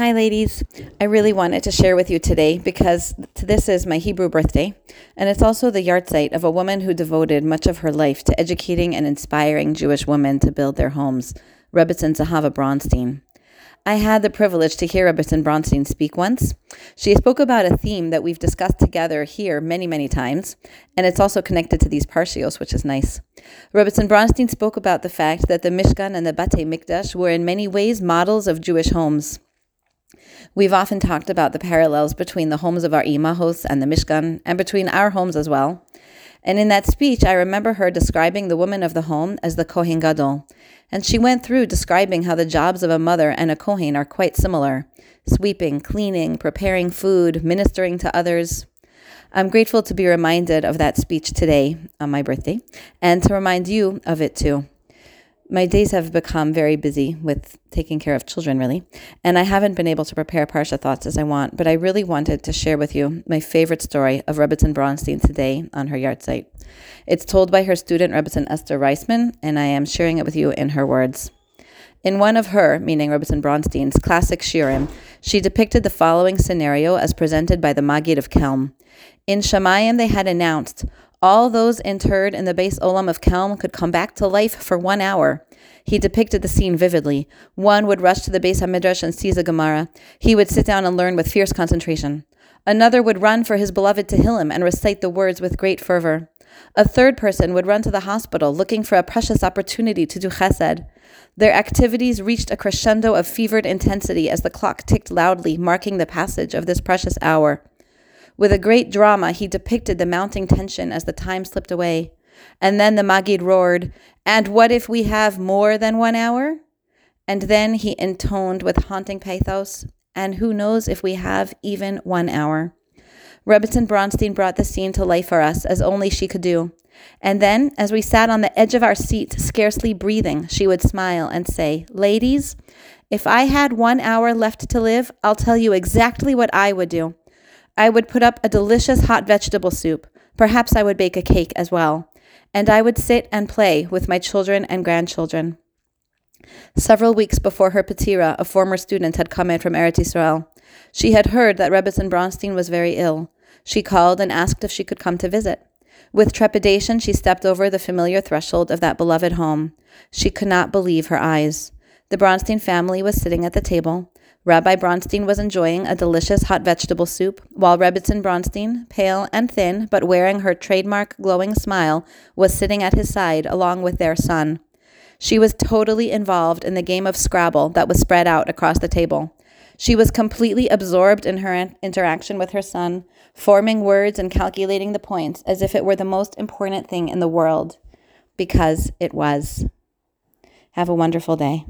Hi, ladies. I really wanted to share with you today because this is my Hebrew birthday, and it's also the yahrzeit of a woman who devoted much of her life to educating and inspiring Jewish women to build their homes, Rebbetzin Zahava Bronstein. I had the privilege to hear Rebbetzin Bronstein speak once. She spoke about a theme that we've discussed together here many, many times, and it's also connected to these parshios, which is nice. Rebbetzin Bronstein spoke about the fact that the Mishkan and the Batei Mikdash were in many ways models of Jewish homes. We've often talked about the parallels between the homes of our imahos and the Mishkan, and between our homes as well. And in that speech, I remember her describing the woman of the home as the Kohen Gadol. And she went through describing how the jobs of a mother and a Kohen are quite similar sweeping, cleaning, preparing food, ministering to others. I'm grateful to be reminded of that speech today on my birthday and to remind you of it too my days have become very busy with taking care of children, really, and I haven't been able to prepare Parsha thoughts as I want, but I really wanted to share with you my favorite story of Rebbetzin Bronstein today on her yahrzeit. It's told by her student, Rebbetzin Esther Reisman, and I am sharing it with you in her words. In one of her, meaning Rebbetzin Bronstein's, classic shiurim, she depicted the following scenario as presented by the Magid of Kelm. In Shemayim, they had announced, all those interred in the Beis Olam of Kelm could come back to life for one hour. He depicted the scene vividly. One would rush to the Beis HaMidrash and seize a Gemara. He would sit down and learn with fierce concentration. Another would run for his beloved Tehillim and recite the words with great fervor. A third person would run to the hospital looking for a precious opportunity to do chesed. Their activities reached a crescendo of fevered intensity as the clock ticked loudly, marking the passage of this precious hour. With a great drama, he depicted the mounting tension as the time slipped away. And then the Magid roared, And what if we have more than one hour? And then he intoned with haunting pathos, And who knows if we have even one hour? Rebbetzin Bronstein brought the scene to life for us as only she could do. And then, as we sat on the edge of our seat, scarcely breathing, she would smile and say, Ladies, if I had one hour left to live, I'll tell you exactly what I would do. I would put up a delicious hot vegetable soup. Perhaps I would bake a cake as well. And I would sit and play with my children and grandchildren. Several weeks before her patira, a former student had come in from Eretz Israel. She had heard that Rebbetzin Bronstein was very ill. She called and asked if she could come to visit. With trepidation, she stepped over the familiar threshold of that beloved home. She could not believe her eyes. The Bronstein family was sitting at the table. Rabbi Bronstein was enjoying a delicious hot vegetable soup, while Rebbetzin Bronstein, pale and thin, but wearing her trademark glowing smile, was sitting at his side along with their son. She was totally involved in the game of Scrabble that was spread out across the table. She was completely absorbed in her interaction with her son, forming words and calculating the points as if it were the most important thing in the world, because it was. Have a wonderful day.